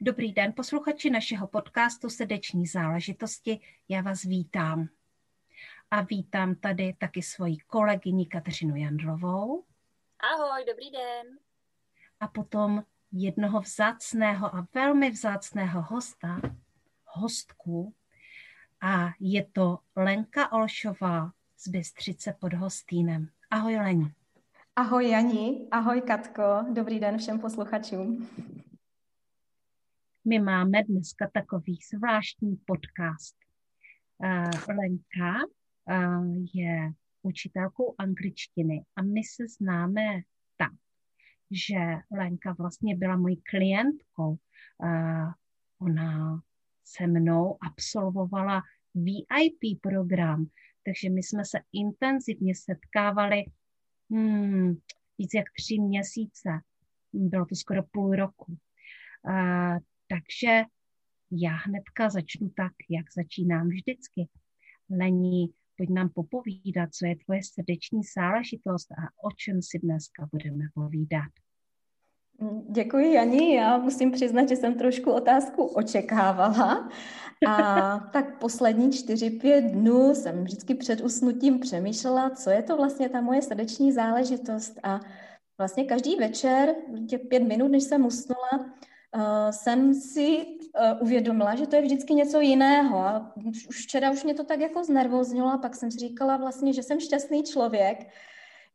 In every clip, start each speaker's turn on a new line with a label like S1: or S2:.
S1: Dobrý den, posluchači našeho podcastu Srdeční záležitosti. Já vás vítám. A vítám tady taky svoji kolegyni Kateřinu Jandlovou.
S2: Ahoj, dobrý den.
S1: A potom jednoho vzácného a velmi vzácného hosta, hostku, a je to Lenka Olšová z Bystřice pod Hostýnem. Ahoj Leni.
S3: Ahoj Jani, ahoj Katko, dobrý den všem posluchačům.
S1: My máme dneska takový zvláštní podcast. Uh, Lenka uh, je učitelkou angličtiny a my se známe tak, že Lenka vlastně byla mojí klientkou. Uh, ona se mnou absolvovala VIP program, takže my jsme se intenzivně setkávali hmm, víc jak tři měsíce. Bylo to skoro půl roku. Takže já hnedka začnu tak, jak začínám vždycky. Lení, pojď nám popovídat, co je tvoje srdeční záležitost a o čem si dneska budeme povídat.
S3: Děkuji, Jani. Já musím přiznat, že jsem trošku otázku očekávala. A tak poslední čtyři, pět dnů jsem vždycky před usnutím přemýšlela, co je to vlastně ta moje srdeční záležitost. A vlastně každý večer, těch pět minut, než jsem usnula, uh, jsem si uh, uvědomila, že to je vždycky něco jiného. A už včera už mě to tak jako znervoznilo a pak jsem si říkala vlastně, že jsem šťastný člověk,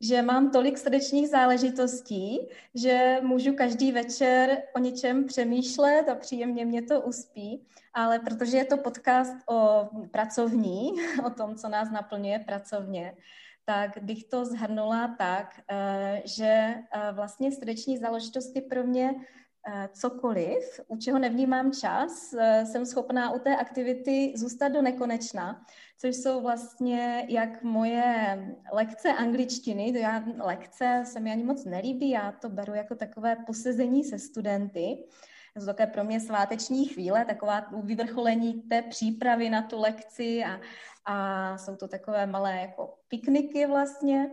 S3: že mám tolik srdečních záležitostí, že můžu každý večer o něčem přemýšlet a příjemně mě to uspí. Ale protože je to podcast o pracovní, o tom, co nás naplňuje pracovně, tak bych to zhrnula tak, uh, že vlastně srdeční záležitosti pro mě Eh, cokoliv, u čeho nevnímám čas, eh, jsem schopná u té aktivity zůstat do nekonečna, což jsou vlastně jak moje lekce angličtiny, to já lekce se mi ani moc nelíbí, já to beru jako takové posezení se studenty, to jsou také pro mě sváteční chvíle, taková vyvrcholení té přípravy na tu lekci a, a jsou to takové malé jako pikniky vlastně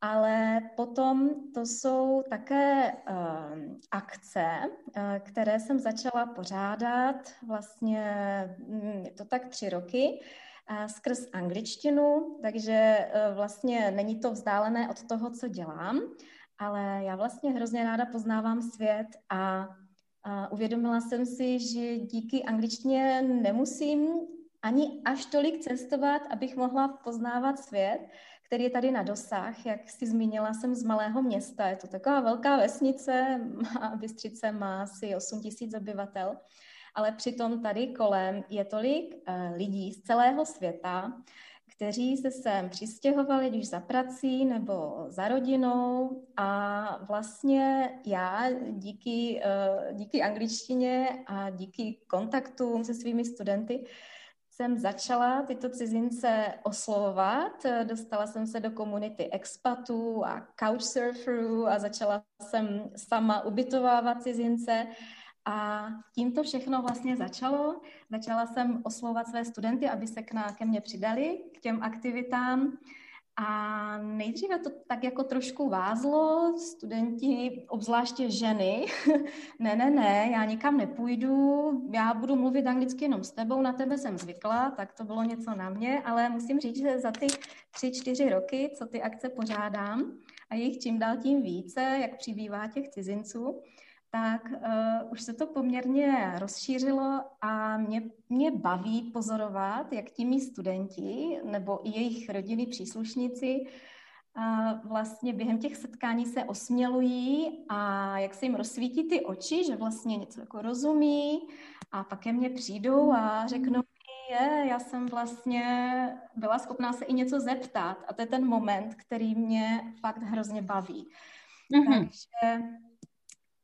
S3: ale potom to jsou také uh, akce, uh, které jsem začala pořádat vlastně, hm, je to tak tři roky, uh, skrz angličtinu, takže uh, vlastně není to vzdálené od toho, co dělám, ale já vlastně hrozně ráda poznávám svět a uh, uvědomila jsem si, že díky angličtině nemusím ani až tolik cestovat, abych mohla poznávat svět, který je tady na dosah. Jak si zmínila, jsem z malého města, je to taková velká vesnice, Bystřice má asi 8 tisíc obyvatel, ale přitom tady kolem je tolik uh, lidí z celého světa, kteří se sem přistěhovali, když za prací nebo za rodinou a vlastně já díky, uh, díky angličtině a díky kontaktům se svými studenty jsem začala tyto cizince oslovovat. Dostala jsem se do komunity expatů a couchsurferů a začala jsem sama ubytovávat cizince. A tím to všechno vlastně začalo. Začala jsem oslovovat své studenty, aby se k, ná, ke mně přidali, k těm aktivitám. A nejdříve to tak jako trošku vázlo, studenti, obzvláště ženy, ne, ne, ne, já nikam nepůjdu, já budu mluvit anglicky jenom s tebou, na tebe jsem zvykla, tak to bylo něco na mě, ale musím říct, že za ty tři, čtyři roky, co ty akce pořádám, a jich čím dál tím více, jak přibývá těch cizinců, tak uh, už se to poměrně rozšířilo a mě, mě baví pozorovat, jak ti mý studenti nebo i jejich rodiny příslušníci uh, vlastně během těch setkání se osmělují a jak se jim rozsvítí ty oči, že vlastně něco jako rozumí a pak ke mně přijdou a řeknou, je, já jsem vlastně byla schopná se i něco zeptat a to je ten moment, který mě fakt hrozně baví. Mm-hmm. Takže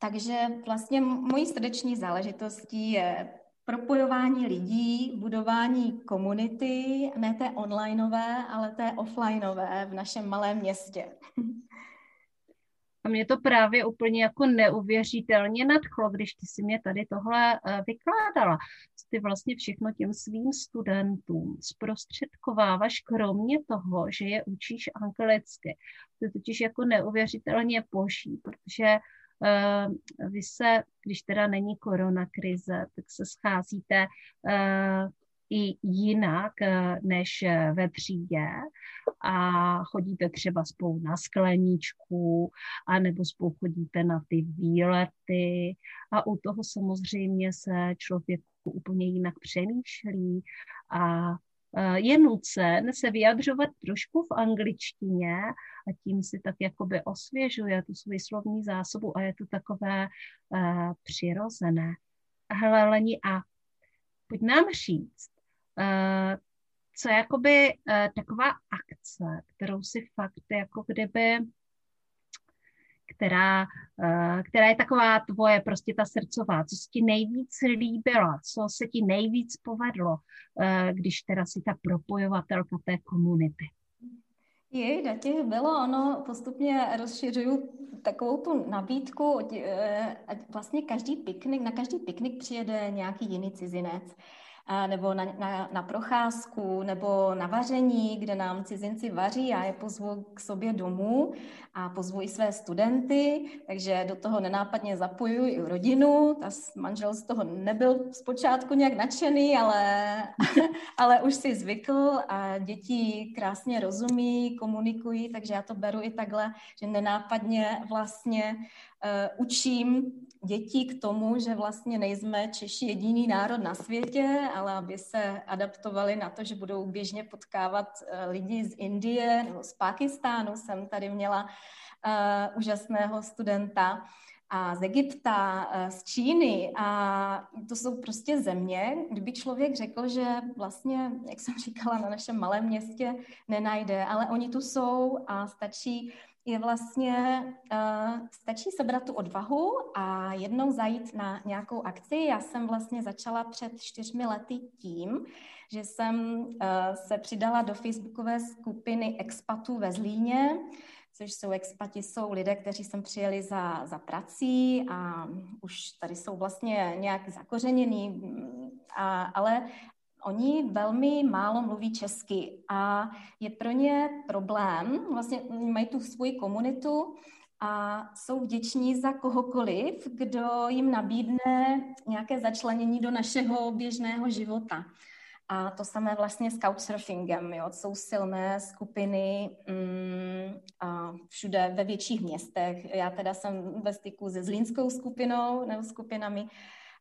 S3: takže vlastně mojí srdeční záležitostí je propojování lidí, budování komunity, ne té onlineové, ale té offlineové v našem malém městě.
S1: A mě to právě úplně jako neuvěřitelně nadchlo, když ty si mě tady tohle eh, vykládala. Ty vlastně všechno těm svým studentům zprostředkováváš kromě toho, že je učíš anglicky. To je totiž jako neuvěřitelně boží, protože vy se, když teda není korona krize, tak se scházíte uh, i jinak eh, než eh, ve třídě a chodíte třeba spolu na skleničku a nebo spolu chodíte na ty výlety. A u toho samozřejmě se člověk úplně jinak přemýšlí a eh, je nucen se vyjadřovat trošku v angličtině a tím si tak jakoby osvěžuje tu svou slovní zásobu a je to takové uh, přirozené. Hele, Leni, a pojď nám říct, uh, co je jakoby uh, taková akce, kterou si fakt jako kdyby která, uh, která je taková tvoje, prostě ta srdcová, co se ti nejvíc líbila, co se ti nejvíc povedlo, uh, když teda si ta propojovatelka té komunity.
S3: Je, těch bylo, ono postupně rozšiřuju takovou tu nabídku, vlastně každý piknik, na každý piknik přijede nějaký jiný cizinec nebo na, na, na procházku, nebo na vaření, kde nám cizinci vaří. Já je pozvu k sobě domů a pozvu i své studenty, takže do toho nenápadně zapojuji i rodinu. Ta manžel z toho nebyl zpočátku nějak nadšený, ale, ale už si zvykl a děti krásně rozumí, komunikují, takže já to beru i takhle, že nenápadně vlastně uh, učím děti k tomu, že vlastně nejsme Češi jediný národ na světě, ale aby se adaptovali na to, že budou běžně potkávat uh, lidi z Indie nebo z Pakistánu. Jsem tady měla uh, úžasného studenta a z Egypta, uh, z Číny a to jsou prostě země, kdyby člověk řekl, že vlastně, jak jsem říkala, na našem malém městě nenajde, ale oni tu jsou a stačí je vlastně, uh, stačí sebrat tu odvahu a jednou zajít na nějakou akci. Já jsem vlastně začala před čtyřmi lety tím, že jsem uh, se přidala do facebookové skupiny expatů ve Zlíně, což jsou expati, jsou lidé, kteří sem přijeli za, za prací a už tady jsou vlastně nějak zakořeněný, a, ale Oni velmi málo mluví česky a je pro ně problém, vlastně mají tu svoji komunitu a jsou vděční za kohokoliv, kdo jim nabídne nějaké začlenění do našeho běžného života. A to samé vlastně s couchsurfingem, jo. Jsou silné skupiny mm, a všude ve větších městech. Já teda jsem ve styku se zlínskou skupinou nebo skupinami,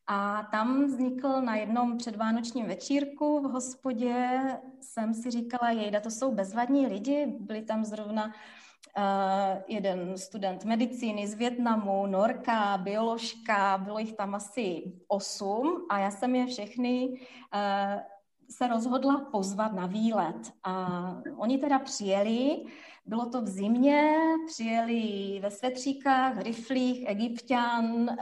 S3: a tam vznikl na jednom předvánočním večírku v hospodě, jsem si říkala, jejda, to jsou bezvadní lidi, byli tam zrovna uh, jeden student medicíny z Větnamu, norka, bioložka, bylo jich tam asi osm a já jsem je všechny uh, se rozhodla pozvat na výlet. A oni teda přijeli, bylo to v zimě, přijeli ve svetříkách, riflích, egyptian,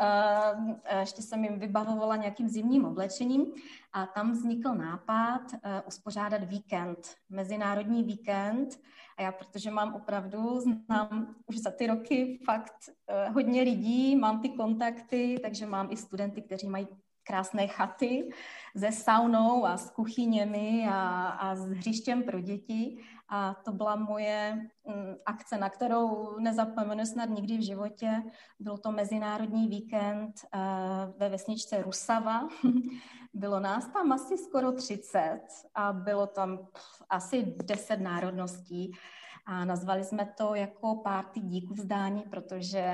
S3: ještě jsem jim vybavovala nějakým zimním oblečením a tam vznikl nápad e, uspořádat víkend, mezinárodní víkend. A já, protože mám opravdu, znám už za ty roky fakt hodně lidí, mám ty kontakty, takže mám i studenty, kteří mají krásné chaty se saunou a s kuchyněmi a, a s hřištěm pro děti. A to byla moje mm, akce, na kterou nezapomenu snad nikdy v životě. Byl to mezinárodní víkend uh, ve vesničce Rusava. bylo nás tam asi skoro 30 a bylo tam asi 10 národností. A nazvali jsme to jako párty díku vzdání, protože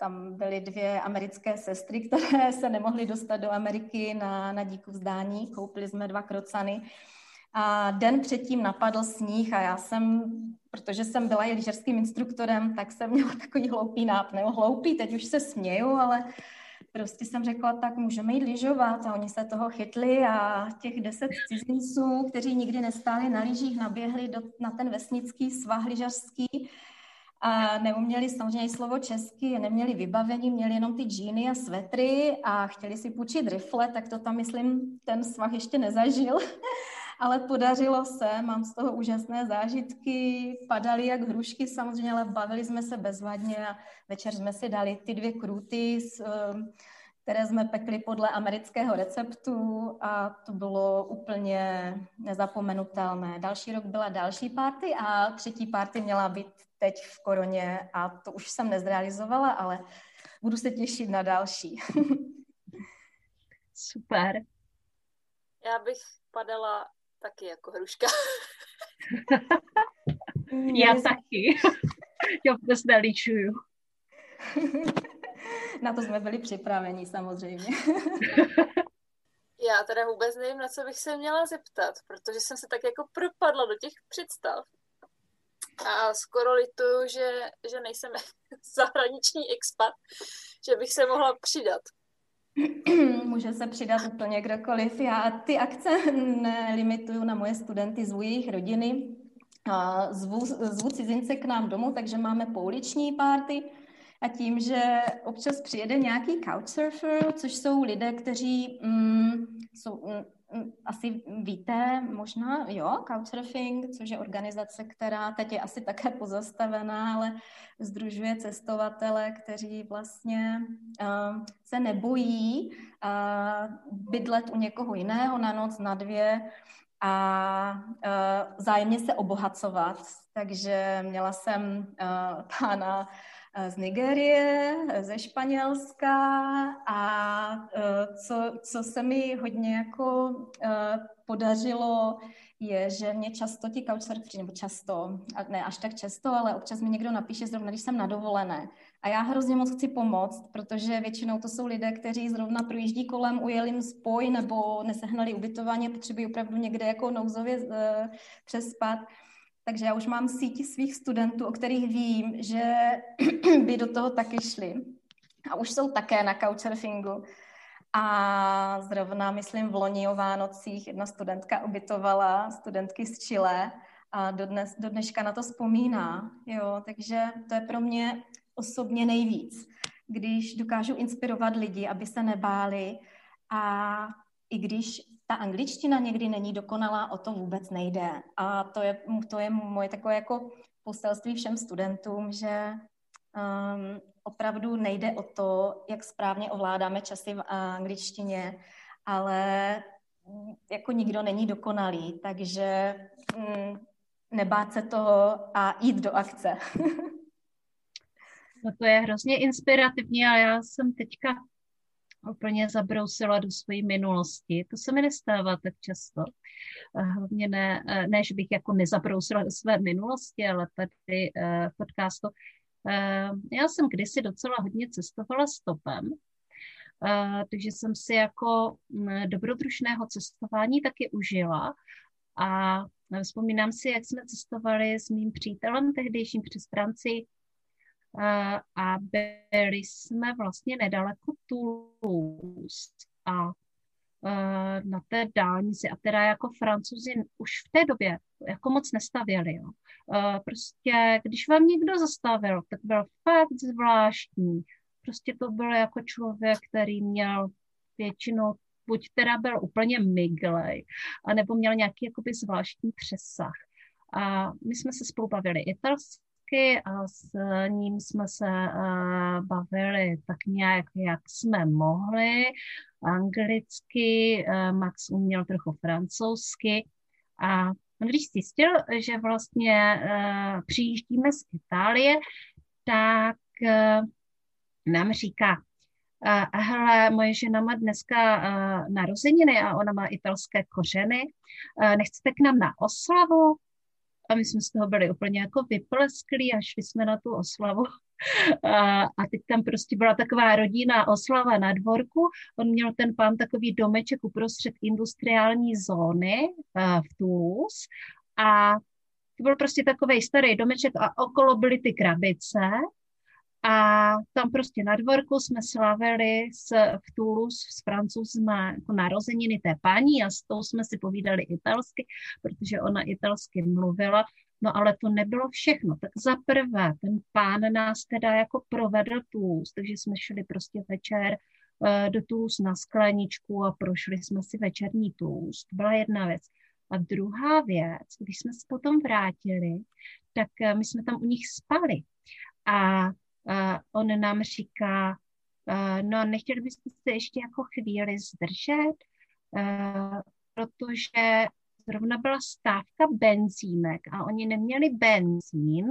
S3: tam byly dvě americké sestry, které se nemohly dostat do Ameriky na, na díku vzdání. Koupili jsme dva krocany. A den předtím napadl sníh a já jsem, protože jsem byla i lyžařským instruktorem, tak jsem měla takový hloupý nápad, nebo hloupý, teď už se směju, ale prostě jsem řekla, tak můžeme jít lyžovat a oni se toho chytli a těch deset cizinců, kteří nikdy nestáli na lyžích, naběhli do, na ten vesnický svah lyžařský a neuměli samozřejmě slovo česky, neměli vybavení, měli jenom ty džíny a svetry a chtěli si půjčit rifle, tak to tam, myslím, ten svah ještě nezažil. Ale podařilo se, mám z toho úžasné zážitky, padaly jak hrušky samozřejmě, ale bavili jsme se bezvadně a večer jsme si dali ty dvě kruty, ehm, které jsme pekli podle amerického receptu a to bylo úplně nezapomenutelné. Další rok byla další party a třetí party měla být teď v koroně a to už jsem nezrealizovala, ale budu se těšit na další.
S1: Super.
S2: Já bych padala taky jako hruška.
S1: Já taky. Já vůbec nelíčuju.
S3: Na to jsme byli připraveni samozřejmě.
S2: Já teda vůbec nevím, na co bych se měla zeptat, protože jsem se tak jako propadla do těch představ. A skoro lituju, že, že nejsem zahraniční expat, že bych se mohla přidat.
S3: Může se přidat úplně kdokoliv. Já ty akce nelimituju na moje studenty, zvu jejich rodiny, a zvu, zvu cizince k nám domů, takže máme pouliční párty a tím, že občas přijede nějaký couchsurfer, což jsou lidé, kteří mm, jsou, mm, asi víte, možná, jo, Couchsurfing, což je organizace, která teď je asi také pozastavená, ale združuje cestovatele, kteří vlastně uh, se nebojí uh, bydlet u někoho jiného na noc, na dvě a uh, zájemně se obohacovat. Takže měla jsem uh, pána z Nigérie, ze Španělska a co, co se mi hodně jako podařilo, je, že mě často ti couchsurferi, nebo často, ne až tak často, ale občas mi někdo napíše zrovna, když jsem na dovolené. A já hrozně moc chci pomoct, protože většinou to jsou lidé, kteří zrovna projíždí kolem, ujeli jim spoj nebo nesehnali ubytování, potřebují opravdu někde jako nouzově uh, přespat. Takže já už mám síti svých studentů, o kterých vím, že by do toho taky šli. A už jsou také na couchsurfingu. A zrovna, myslím, v loni o Vánocích jedna studentka ubytovala studentky z Chile a do, dnes, do dneška na to vzpomíná. Jo, takže to je pro mě osobně nejvíc, když dokážu inspirovat lidi, aby se nebáli a i když ta angličtina někdy není dokonalá, o to vůbec nejde. A to je, to je moje takové jako poselství všem studentům, že um, opravdu nejde o to, jak správně ovládáme časy v angličtině, ale jako nikdo není dokonalý, takže mm, nebát se toho a jít do akce.
S1: no to je hrozně inspirativní a já jsem teďka úplně zabrousila do své minulosti. To se mi nestává tak často. Hlavně ne, ne, že bych jako nezabrousila do své minulosti, ale tady v podcastu. Já jsem kdysi docela hodně cestovala stopem, takže jsem si jako dobrodružného cestování taky užila a vzpomínám si, jak jsme cestovali s mým přítelem tehdejším přes Francii a byli jsme vlastně nedaleko Toulouse a na té dálnici a teda jako francouzi už v té době jako moc nestavěli. Jo. Prostě, když vám někdo zastavil, tak byl fakt zvláštní. Prostě to byl jako člověk, který měl většinou buď teda byl úplně miglej, anebo měl nějaký jakoby zvláštní přesah. A my jsme se spolu bavili italsky, anglicky a s ním jsme se bavili tak nějak, jak jsme mohli. Anglicky, Max uměl trochu francouzsky a když zjistil, že vlastně přijíždíme z Itálie, tak nám říká, uh, hele, moje žena má dneska narozeniny a ona má italské kořeny, nechcete k nám na oslavu? A my jsme z toho byli úplně jako vyplesklí a šli jsme na tu oslavu. A, a teď tam prostě byla taková rodinná oslava na dvorku. On měl ten pán takový domeček uprostřed industriální zóny v Toulouse a to byl prostě takový starý domeček a okolo byly ty krabice a tam prostě na dvorku jsme slavili s, v Toulouse s francouzma jako narozeniny té paní a s tou jsme si povídali italsky, protože ona italsky mluvila No ale to nebylo všechno. Tak za prvé, ten pán nás teda jako provedl tůz, takže jsme šli prostě večer uh, do tůz na skleničku a prošli jsme si večerní tůz. To byla jedna věc. A druhá věc, když jsme se potom vrátili, tak uh, my jsme tam u nich spali. A on nám říká, uh, no nechtěli byste se ještě jako chvíli zdržet, uh, protože zrovna byla stávka benzínek a oni neměli benzín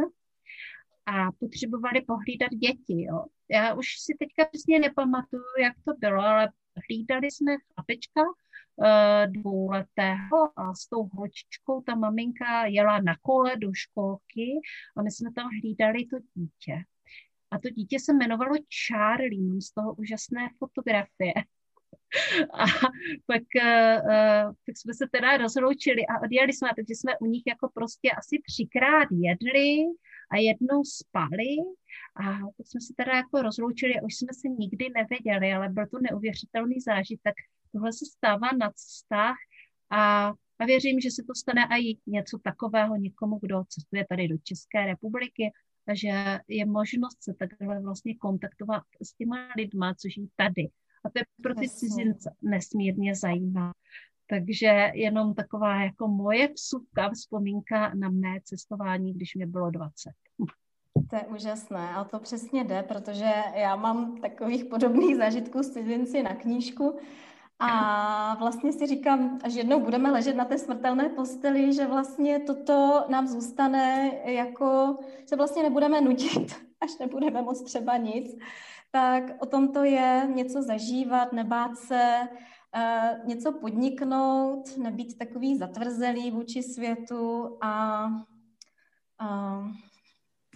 S1: a potřebovali pohlídat děti. Jo. Já už si teďka přesně nepamatuju, jak to bylo, ale hlídali jsme chlapečka uh, dvouletého a s tou holčičkou ta maminka jela na kole do školky a my jsme tam hlídali to dítě. A to dítě se jmenovalo Charlie, z toho úžasné fotografie. A pak, uh, pak jsme se teda rozloučili a odjeli jsme, takže jsme u nich jako prostě asi třikrát jedli a jednou spali a pak jsme se teda jako rozloučili a už jsme se nikdy nevěděli, ale byl to neuvěřitelný zážitek. Tohle se stává na cestách a, a věřím, že se to stane i něco takového někomu, kdo cestuje tady do České republiky, takže je možnost se takhle vlastně kontaktovat s těma lidma, co žijí tady a to je pro ty cizince nesmírně zajímavé. Takže jenom taková jako moje vsuvka, vzpomínka na mé cestování, když mě bylo 20.
S3: To je úžasné a to přesně jde, protože já mám takových podobných zážitků s cizinci na knížku a vlastně si říkám, až jednou budeme ležet na té smrtelné posteli, že vlastně toto nám zůstane jako, že vlastně nebudeme nutit, až nebudeme moc třeba nic, tak o tom to je něco zažívat, nebát se, uh, něco podniknout, nebýt takový zatvrzelý vůči světu a uh,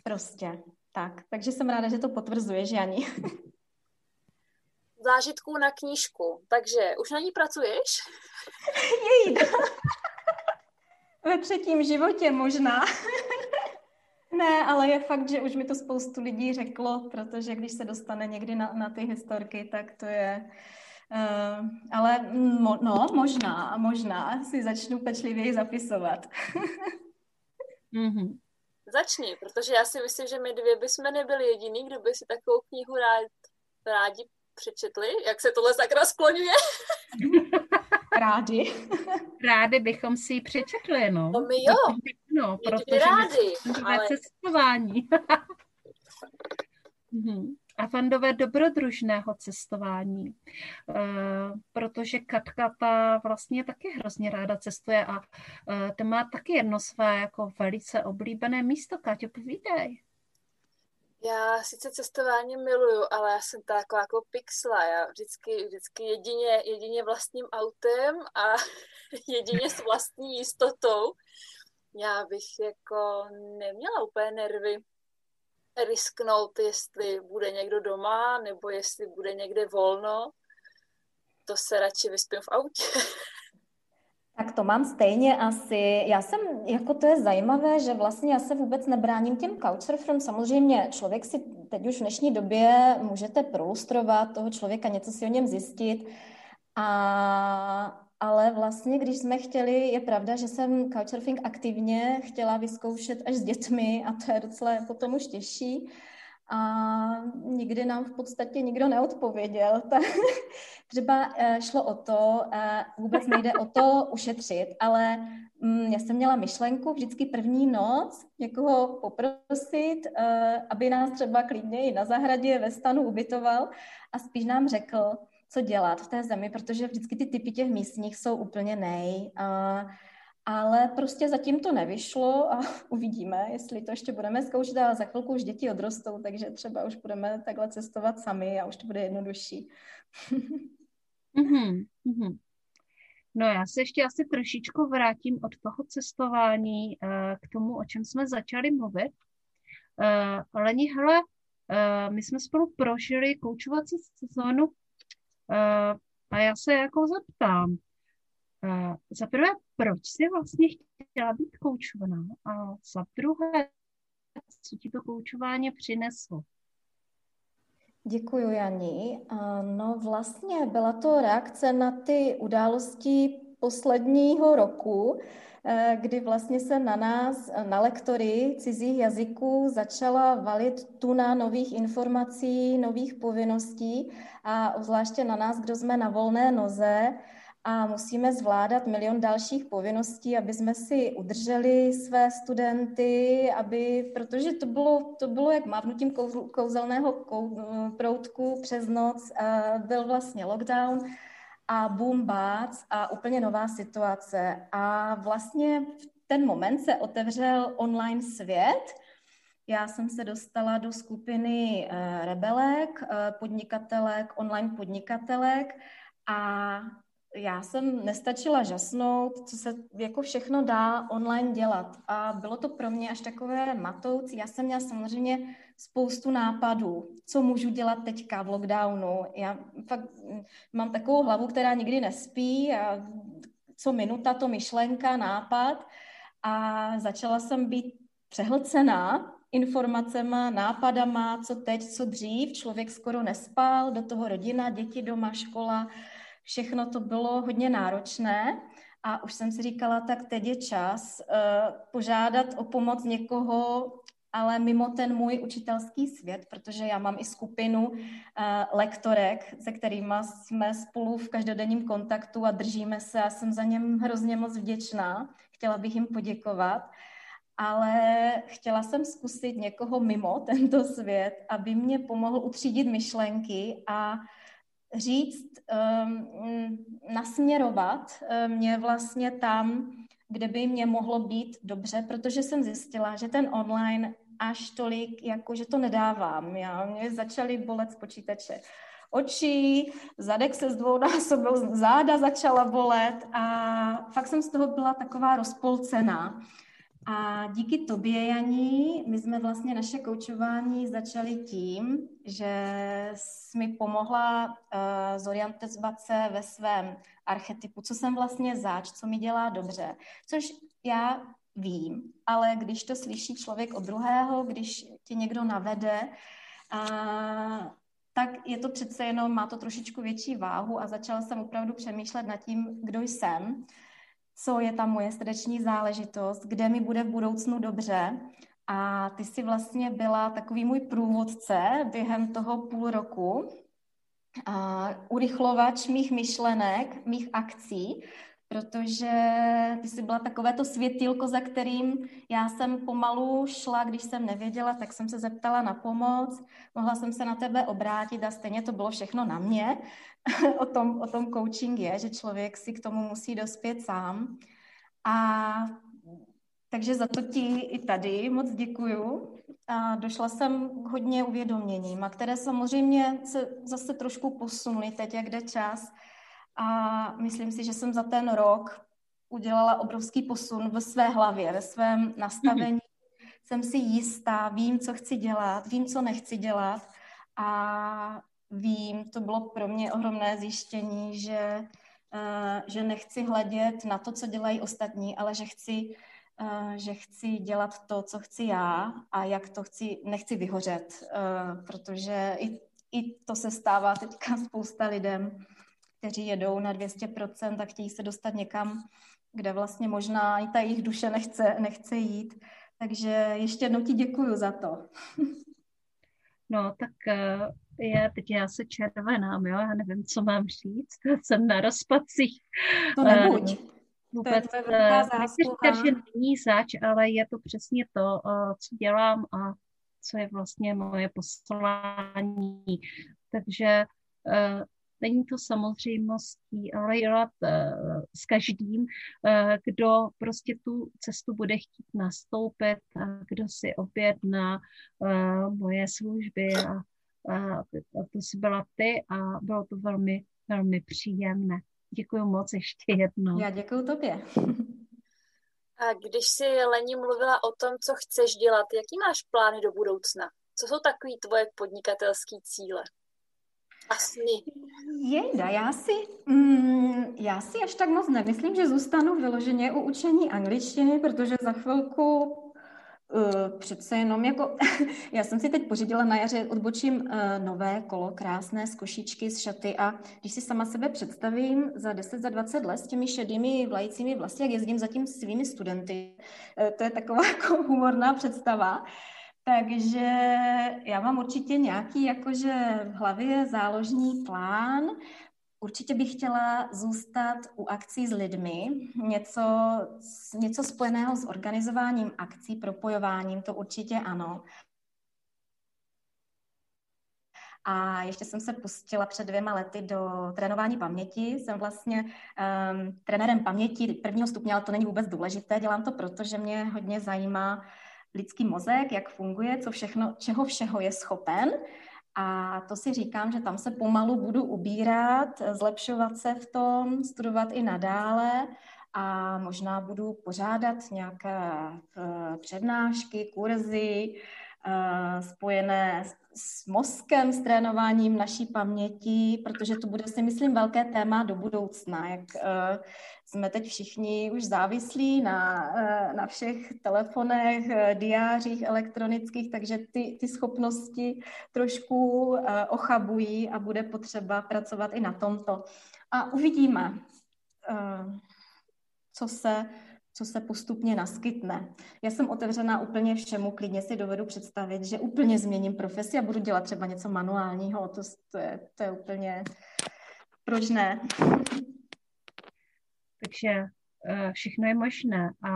S3: prostě tak. Takže jsem ráda, že to potvrzuješ, Jani.
S2: Zážitků na knížku. Takže už na ní pracuješ?
S3: Jej. Ve třetím životě možná. Ne, ale je fakt, že už mi to spoustu lidí řeklo, protože když se dostane někdy na, na ty historky, tak to je... Uh, ale mo, no, možná, možná si začnu pečlivěji zapisovat.
S2: mm-hmm. Začni, protože já si myslím, že my dvě bychom nebyli jediný, kdo by si takovou knihu rád, rádi přečetli. Jak se tohle sakra skloňuje?
S3: Rádi.
S1: Rádi bychom si ji přečetli, no.
S2: To my jo.
S1: No, protože rádi, ale... cestování. Mhm. a fandové dobrodružného cestování, e, protože Katka ta vlastně taky hrozně ráda cestuje a e, to má taky jedno své jako velice oblíbené místo. Káťo, povídej.
S2: Já sice cestování miluju, ale já jsem taková jako pixla. Já vždycky, vždycky jedině, jedině vlastním autem a jedině s vlastní jistotou. Já bych jako neměla úplně nervy risknout, jestli bude někdo doma, nebo jestli bude někde volno. To se radši vyspím v autě.
S3: Tak to mám stejně asi. Já jsem, jako to je zajímavé, že vlastně já se vůbec nebráním těm couchsurferům. Samozřejmě člověk si teď už v dnešní době můžete prolustrovat toho člověka, něco si o něm zjistit. A, ale vlastně, když jsme chtěli, je pravda, že jsem couchsurfing aktivně chtěla vyzkoušet až s dětmi a to je docela potom už těžší a nikdy nám v podstatě nikdo neodpověděl. Tak třeba eh, šlo o to, eh, vůbec nejde o to ušetřit, ale mm, já jsem měla myšlenku vždycky první noc někoho poprosit, eh, aby nás třeba klidně i na zahradě ve stanu ubytoval a spíš nám řekl, co dělat v té zemi, protože vždycky ty typy těch místních jsou úplně nej. A ale prostě zatím to nevyšlo a uvidíme, jestli to ještě budeme zkoušet, ale za chvilku už děti odrostou, takže třeba už budeme takhle cestovat sami a už to bude jednodušší.
S1: mm-hmm, mm-hmm. No já se ještě asi trošičku vrátím od toho cestování uh, k tomu, o čem jsme začali mluvit. Uh, Leni, hele, uh, my jsme spolu prožili koučovací sezónu a já se jako zeptám, za prvé, proč jsi vlastně chtěla být koučovaná a za druhé, co ti to koučování přineslo?
S3: Děkuji, Janí. No vlastně byla to reakce na ty události posledního roku, eh, kdy vlastně se na nás, na lektory cizích jazyků, začala valit tuna nových informací, nových povinností a zvláště na nás, kdo jsme na volné noze, a musíme zvládat milion dalších povinností, aby jsme si udrželi své studenty, aby, protože to bylo, to bylo jak mávnutím kouzelného proutku přes noc, byl vlastně lockdown a boom bác a úplně nová situace. A vlastně v ten moment se otevřel online svět, já jsem se dostala do skupiny eh, rebelek, eh, podnikatelek, online podnikatelek a já jsem nestačila žasnout, co se jako všechno dá online dělat. A bylo to pro mě až takové matoucí. Já jsem měla samozřejmě spoustu nápadů, co můžu dělat teďka v lockdownu. Já fakt mám takovou hlavu, která nikdy nespí a co minuta to myšlenka, nápad. A začala jsem být přehlcená informacema, nápadama, co teď, co dřív. Člověk skoro nespal, do toho rodina, děti doma, škola všechno to bylo hodně náročné a už jsem si říkala, tak teď je čas uh, požádat o pomoc někoho, ale mimo ten můj učitelský svět, protože já mám i skupinu uh, lektorek, se kterými jsme spolu v každodenním kontaktu a držíme se a jsem za něm hrozně moc vděčná. Chtěla bych jim poděkovat ale chtěla jsem zkusit někoho mimo tento svět, aby mě pomohl utřídit myšlenky a říct, um, nasměrovat um, mě vlastně tam, kde by mě mohlo být dobře, protože jsem zjistila, že ten online až tolik, jako že to nedávám. Já, mě začaly bolet z počítače oči, zadek se zdvounásobil, záda začala bolet a fakt jsem z toho byla taková rozpolcená. A díky tobě, Janí, my jsme vlastně naše koučování začali tím, že jsi mi pomohla uh, zorientovat se ve svém archetypu, co jsem vlastně zač, co mi dělá dobře, což já vím, ale když to slyší člověk od druhého, když tě někdo navede, uh, tak je to přece jenom, má to trošičku větší váhu a začala jsem opravdu přemýšlet nad tím, kdo jsem co je ta moje srdeční záležitost, kde mi bude v budoucnu dobře. A ty jsi vlastně byla takový můj průvodce během toho půl roku, a urychlovač mých myšlenek, mých akcí, protože ty jsi byla takové to světilko, za kterým já jsem pomalu šla, když jsem nevěděla, tak jsem se zeptala na pomoc, mohla jsem se na tebe obrátit a stejně to bylo všechno na mě. o, tom, o tom coaching je, že člověk si k tomu musí dospět sám. A takže za to ti i tady moc děkuju. A došla jsem k hodně uvědoměním, a které samozřejmě se zase trošku posunuly teď, jak jde čas. A myslím si, že jsem za ten rok udělala obrovský posun ve své hlavě, ve svém nastavení. Mm-hmm. Jsem si jistá, vím, co chci dělat, vím, co nechci dělat a vím, to bylo pro mě ohromné zjištění, že, uh, že nechci hledět na to, co dělají ostatní, ale že chci, uh, že chci dělat to, co chci já a jak to chci, nechci vyhořet, uh, protože i, i to se stává teďka spousta lidem, kteří jedou na 200% a chtějí se dostat někam, kde vlastně možná i ta jejich duše nechce, nechce jít. Takže ještě jednou ti děkuju za to.
S1: No, tak je, teď já se červenám, jo, já nevím, co mám říct, jsem na rozpacích.
S3: To nebuď.
S1: Vůbec, to je uh, že není zač, ale je to přesně to, co dělám a co je vlastně moje poslání. Takže není to samozřejmostí, ale dělat uh, s každým, uh, kdo prostě tu cestu bude chtít nastoupit, a kdo si objedná uh, moje služby a a to jsi byla ty a bylo to velmi, velmi příjemné. Děkuji moc ještě jednou.
S3: Já děkuji tobě.
S2: A když jsi Lení mluvila o tom, co chceš dělat, jaký máš plány do budoucna? Co jsou takové tvoje podnikatelské cíle? Sny?
S3: Jejda, já si, mm, já si až tak moc nemyslím, že zůstanu vyloženě u učení angličtiny, protože za chvilku Uh, přece jenom jako, já jsem si teď pořídila na jaře odbočím uh, nové kolo, krásné z košičky, z šaty a když si sama sebe představím za 10, za 20 let s těmi šedými vlajícími vlasy, jak jezdím za tím svými studenty, uh, to je taková jako humorná představa, takže já mám určitě nějaký jakože v hlavě záložní plán, Určitě bych chtěla zůstat u akcí s lidmi, něco, něco spojeného s organizováním akcí, propojováním, to určitě ano. A ještě jsem se pustila před dvěma lety do trénování paměti. Jsem vlastně um, trenérem paměti prvního stupně, ale to není vůbec důležité. Dělám to proto, že mě hodně zajímá lidský mozek, jak funguje, co všechno, čeho všeho je schopen. A to si říkám, že tam se pomalu budu ubírat, zlepšovat se v tom, studovat i nadále a možná budu pořádat nějaké eh, přednášky, kurzy eh, spojené s mozkem, s trénováním naší paměti, protože to bude si myslím velké téma do budoucna, jak eh, jsme teď všichni už závislí na, eh, na všech telefonech, eh, diářích elektronických, takže ty, ty schopnosti trošku eh, ochabují a bude potřeba pracovat i na tomto. A uvidíme, co se, co se postupně naskytne. Já jsem otevřená úplně všemu, klidně si dovedu představit, že úplně změním profesi a budu dělat třeba něco manuálního, to, to, je, to je úplně, proč ne?
S1: Takže uh, všechno je možné. A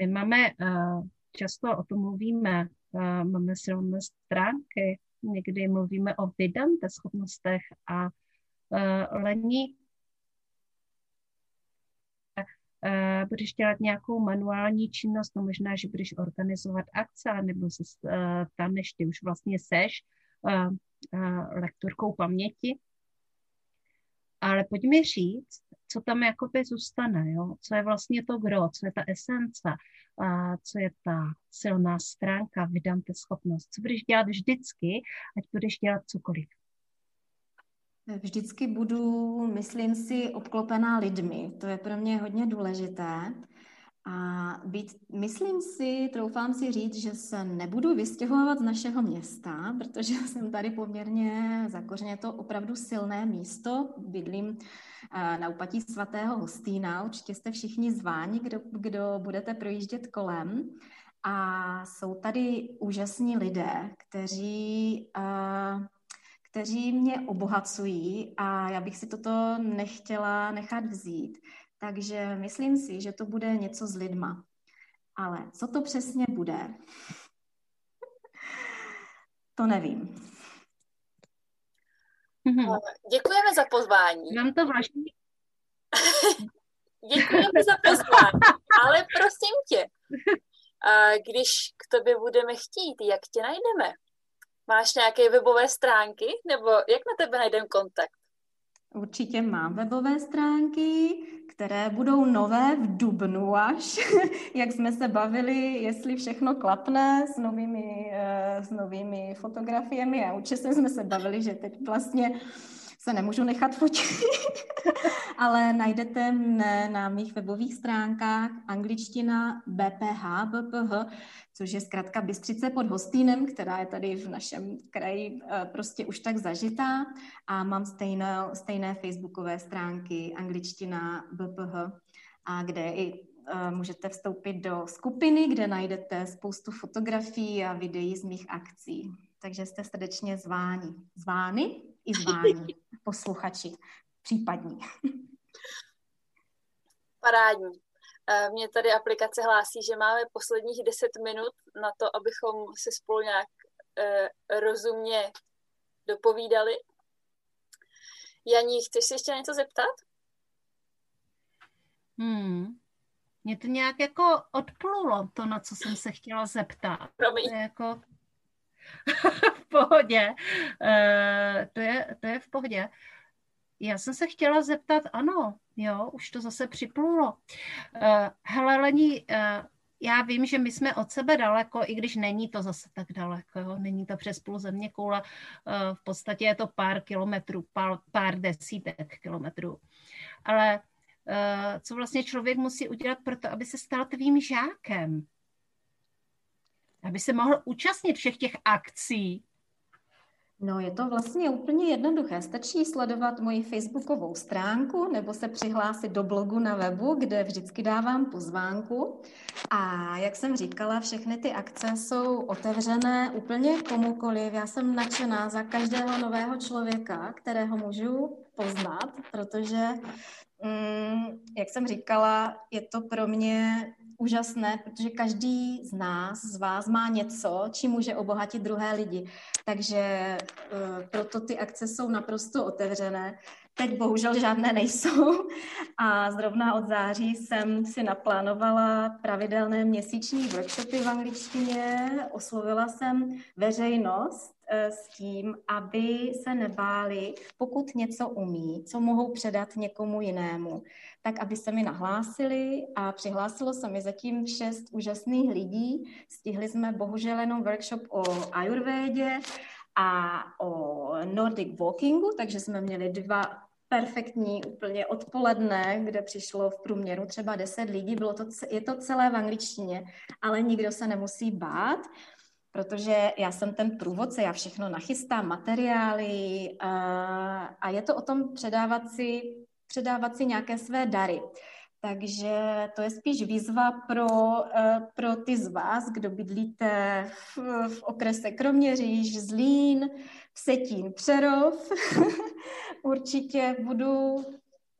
S1: my máme, uh, často o tom mluvíme, uh, máme silné stránky, někdy mluvíme o vydante schopnostech a lení budeš dělat nějakou manuální činnost, no možná, že budeš organizovat akce, nebo se tam ještě už vlastně seš lektorkou paměti, ale pojď mi říct, co tam jakoby zůstane, jo? co je vlastně to gro, co je ta esence, a co je ta silná stránka, vydante schopnost, co budeš dělat vždycky, ať budeš dělat cokoliv.
S3: Vždycky budu, myslím si, obklopená lidmi. To je pro mě hodně důležité. A být, myslím si, troufám si říct, že se nebudu vystěhovat z našeho města, protože jsem tady poměrně zakořeně to opravdu silné místo. Bydlím na úpatí svatého Hostýna, určitě jste všichni zváni, kdo, kdo budete projíždět kolem. A jsou tady úžasní lidé, kteří, kteří mě obohacují a já bych si toto nechtěla nechat vzít. Takže myslím si, že to bude něco s lidma. Ale co to přesně bude, to nevím.
S2: Mm-hmm. Děkujeme za pozvání.
S1: Mám to vážně.
S2: Děkujeme za pozvání, ale prosím tě, když k tobě budeme chtít, jak tě najdeme? Máš nějaké webové stránky, nebo jak na tebe najdeme kontakt?
S3: Určitě mám webové stránky, které budou nové v dubnu až, jak jsme se bavili, jestli všechno klapne s novými, eh, s novými fotografiemi a určitě jsme se bavili, že teď vlastně se nemůžu nechat fotit, ale najdete mne na mých webových stránkách angličtina BPH, BPH, což je zkrátka Bystřice pod Hostýnem, která je tady v našem kraji eh, prostě už tak zažitá a mám stejné, stejné facebookové stránky angličtina BPH, a kde i eh, můžete vstoupit do skupiny, kde najdete spoustu fotografií a videí z mých akcí. Takže jste srdečně zváni. Zvány i zváni posluchači případní.
S2: Parádní. Eh, Mně tady aplikace hlásí, že máme posledních 10 minut na to, abychom si spolu nějak eh, rozumně dopovídali. Janí, chceš si ještě něco zeptat?
S1: Hmm. Mě to nějak jako odplulo, to, na co jsem se chtěla zeptat.
S2: Promiň.
S1: Jako... pohodě. Uh, to, je, to je v pohodě. Já jsem se chtěla zeptat, ano, jo, už to zase připlulo. Uh, hele, Lení, uh, já vím, že my jsme od sebe daleko, i když není to zase tak daleko, jo? není to přes půl země koule, v podstatě je to pár kilometrů, pár, pár desítek kilometrů. Ale co vlastně člověk musí udělat pro to, aby se stal tvým žákem? aby se mohl účastnit všech těch akcí?
S3: No, je to vlastně úplně jednoduché. Stačí sledovat moji facebookovou stránku nebo se přihlásit do blogu na webu, kde vždycky dávám pozvánku. A jak jsem říkala, všechny ty akce jsou otevřené úplně komukoliv. Já jsem nadšená za každého nového člověka, kterého můžu poznat, protože, mm, jak jsem říkala, je to pro mě úžasné, protože každý z nás, z vás má něco, čím může obohatit druhé lidi. Takže uh, proto ty akce jsou naprosto otevřené. Teď bohužel žádné nejsou a zrovna od září jsem si naplánovala pravidelné měsíční workshopy v angličtině. Oslovila jsem veřejnost eh, s tím, aby se nebáli, pokud něco umí, co mohou předat někomu jinému, tak aby se mi nahlásili a přihlásilo se mi zatím šest úžasných lidí. Stihli jsme bohužel jenom workshop o ayurvédě a o Nordic Walkingu, takže jsme měli dva perfektní úplně odpoledne, kde přišlo v průměru třeba 10 lidí. Bylo to, je to celé v angličtině, ale nikdo se nemusí bát, protože já jsem ten průvodce, já všechno nachystám, materiály a, a je to o tom předávat si, předávat si nějaké své dary. Takže to je spíš výzva pro, pro ty z vás, kdo bydlíte v, v okrese Kroměříž, Zlín, Vsetín, Přerov. Určitě budu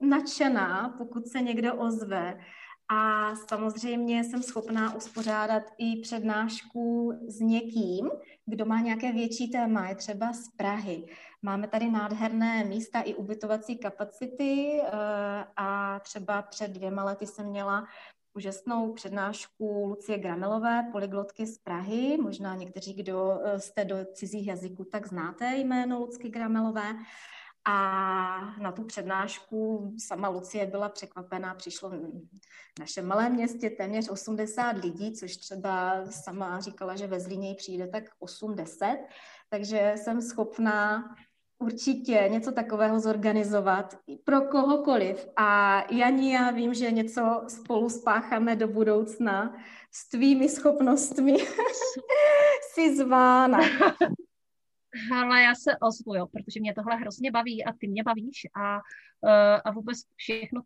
S3: nadšená, pokud se někdo ozve. A samozřejmě jsem schopná uspořádat i přednášku s někým, kdo má nějaké větší téma, je třeba z Prahy. Máme tady nádherné místa i ubytovací kapacity eh, a třeba před dvěma lety jsem měla úžasnou přednášku Lucie Gramelové, polyglotky z Prahy. Možná někteří, kdo eh, jste do cizích jazyků, tak znáte jméno Lucky Gramelové. A na tu přednášku sama Lucie byla překvapená, přišlo v našem malém městě téměř 80 lidí, což třeba sama říkala, že ve Zlíně přijde tak 80, takže jsem schopná určitě něco takového zorganizovat pro kohokoliv. A Jani, já vím, že něco spolu spácháme do budoucna s tvými schopnostmi. Jsi zvána.
S1: Ale já se ozvu, jo, protože mě tohle hrozně baví a ty mě bavíš a, uh, a vůbec všechno,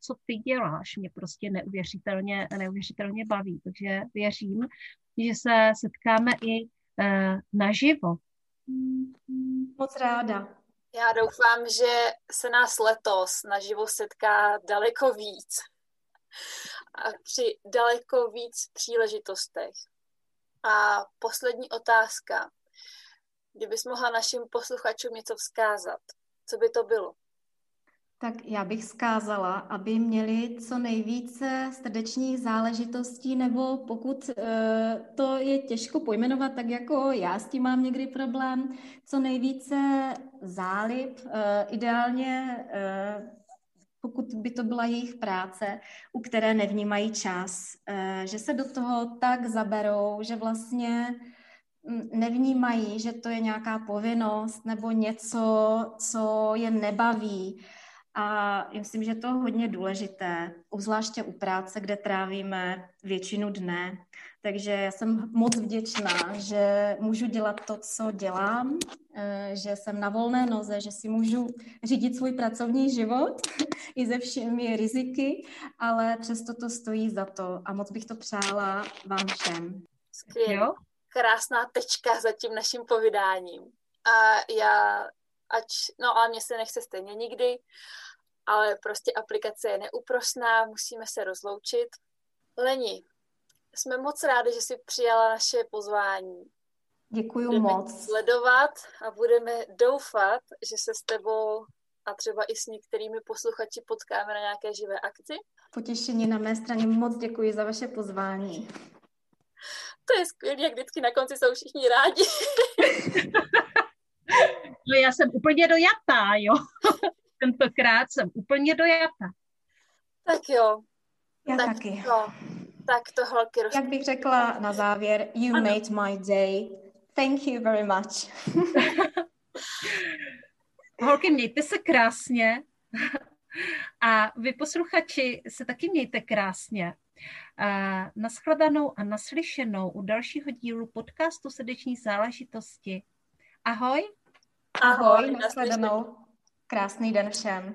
S1: co ty děláš, mě prostě neuvěřitelně, neuvěřitelně baví. Takže věřím, že se setkáme i uh, naživo
S3: Moc ráda.
S2: Já doufám, že se nás letos naživo setká daleko víc a při daleko víc příležitostech. A poslední otázka. Kdybys mohla našim posluchačům něco vzkázat, co by to bylo?
S3: Tak já bych skázala, aby měli co nejvíce srdečních záležitostí, nebo pokud e, to je těžko pojmenovat, tak jako já s tím mám někdy problém, co nejvíce zálib, e, ideálně e, pokud by to byla jejich práce, u které nevnímají čas, že se do toho tak zaberou, že vlastně nevnímají, že to je nějaká povinnost nebo něco, co je nebaví, a myslím, že to je hodně důležité, obzvláště u práce, kde trávíme většinu dne. Takže já jsem moc vděčná, že můžu dělat to, co dělám, eh, že jsem na volné noze, že si můžu řídit svůj pracovní život i ze všemi riziky, ale přesto to stojí za to a moc bych to přála vám všem.
S2: Skvělé. Krásná tečka za tím naším povídáním. A já, ať, no ale mně se nechce stejně nikdy, ale prostě aplikace je neúprosná, musíme se rozloučit. Leni, jsme moc rádi, že jsi přijala naše pozvání.
S3: Děkuji budeme moc.
S2: sledovat a budeme doufat, že se s tebou a třeba i s některými posluchači potkáme na nějaké živé akci.
S3: Potěšení na mé straně. Moc děkuji za vaše pozvání.
S2: To je skvělé, jak vždycky na konci jsou všichni rádi.
S1: no já jsem úplně dojatá, jo tentokrát jsem úplně dojata.
S2: Tak jo.
S3: Já tak taky.
S2: To, tak to holky
S3: roz... Jak bych řekla na závěr, you ano. made my day. Thank you very much.
S1: holky, mějte se krásně. A vy posluchači se taky mějte krásně. A naschledanou a naslyšenou u dalšího dílu podcastu Srdeční záležitosti. Ahoj.
S3: Ahoj, nashledanou. Krásný den všem.